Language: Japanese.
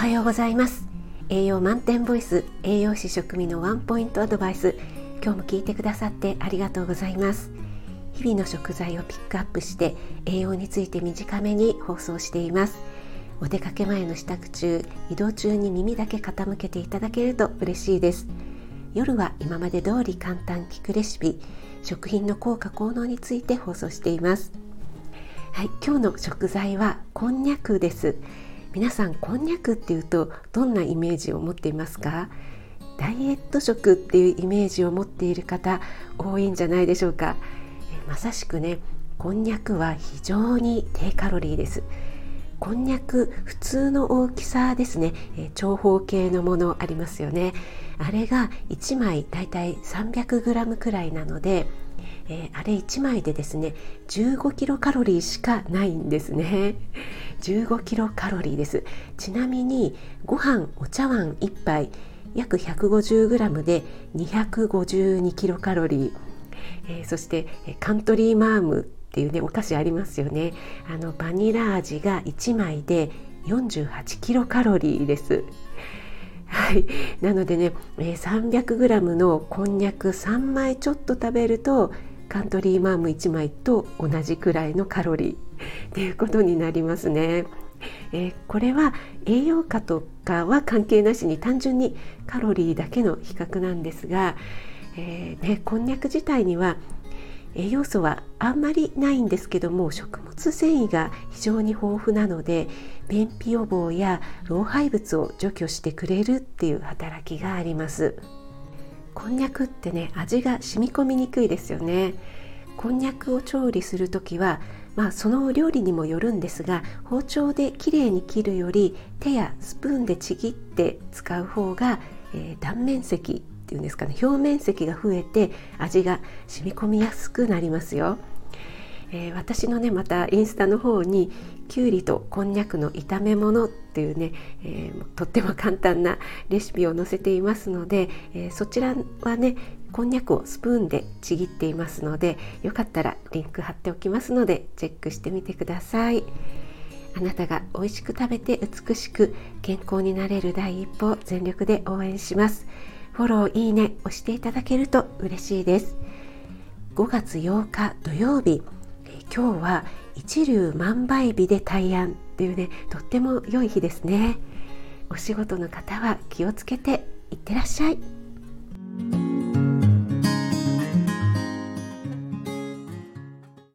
はようございます。栄養満点ボイス栄養士食味のワンポイントアドバイス今日も聞いてくださってありがとうございます。日々の食材をピックアップして栄養について短めに放送しています。お出かけ前の支度中移動中に耳だけ傾けていただけると嬉しいです。夜は今まで通り簡単聞くレシピ食品の効果効能について放送しています。はい、今日の食材はこんにゃくです。皆さんこんにゃくっていうとどんなイメージを持っていますか？ダイエット食っていうイメージを持っている方多いんじゃないでしょうか？まさしくねこんにゃくは非常に低カロリーです。こんにゃく普通の大きさですね、え長方形のものありますよね。あれが1枚だいたい 300g くらいなのでえー、あれ1枚でですね15キロカロリーしかないんですね。15キロカロリーです。ちなみにご飯お茶碗1杯約 150g で252キロカロリー、えー、そしてカントリーマームっていうねお菓子ありますよね。あのバニラ味が1枚で48キロカロリーです。はい、なのでね、えー、300g のこんにゃく3枚ちょっと食べるとカントリーマーム1枚と同じくらいのカロリーっていうことになりますね。えー、これは栄養価とかは関係なしに単純にカロリーだけの比較なんですが、えー、ね、こんにゃく自体には栄養素はあんまりないんですけども食物繊維が非常に豊富なので便秘予防や老廃物を除去してくれるっていう働きがあります。こんにゃくってね味が染み込みにくいですよねこんにゃくを調理する時はまあ、その料理にもよるんですが包丁できれいに切るより手やスプーンでちぎって使う方が、えー、断面積っていうんですかね表面積が増えて味が染み込みやすくなりますよ。えー、私のねまたインスタの方にきゅうりとこんにゃくの炒め物っていうね、えー、とっても簡単なレシピを載せていますので、えー、そちらはねこんにゃくをスプーンでちぎっていますのでよかったらリンク貼っておきますのでチェックしてみてください。あなたが美味しく食べて美しく健康になれる第一歩全力で応援します。フォローいいね押していただけると嬉しいです。5月8日土曜日今日は一粒万倍日で大安っていうねとっても良い日ですね。お仕事の方は気をつけていってらっしゃい。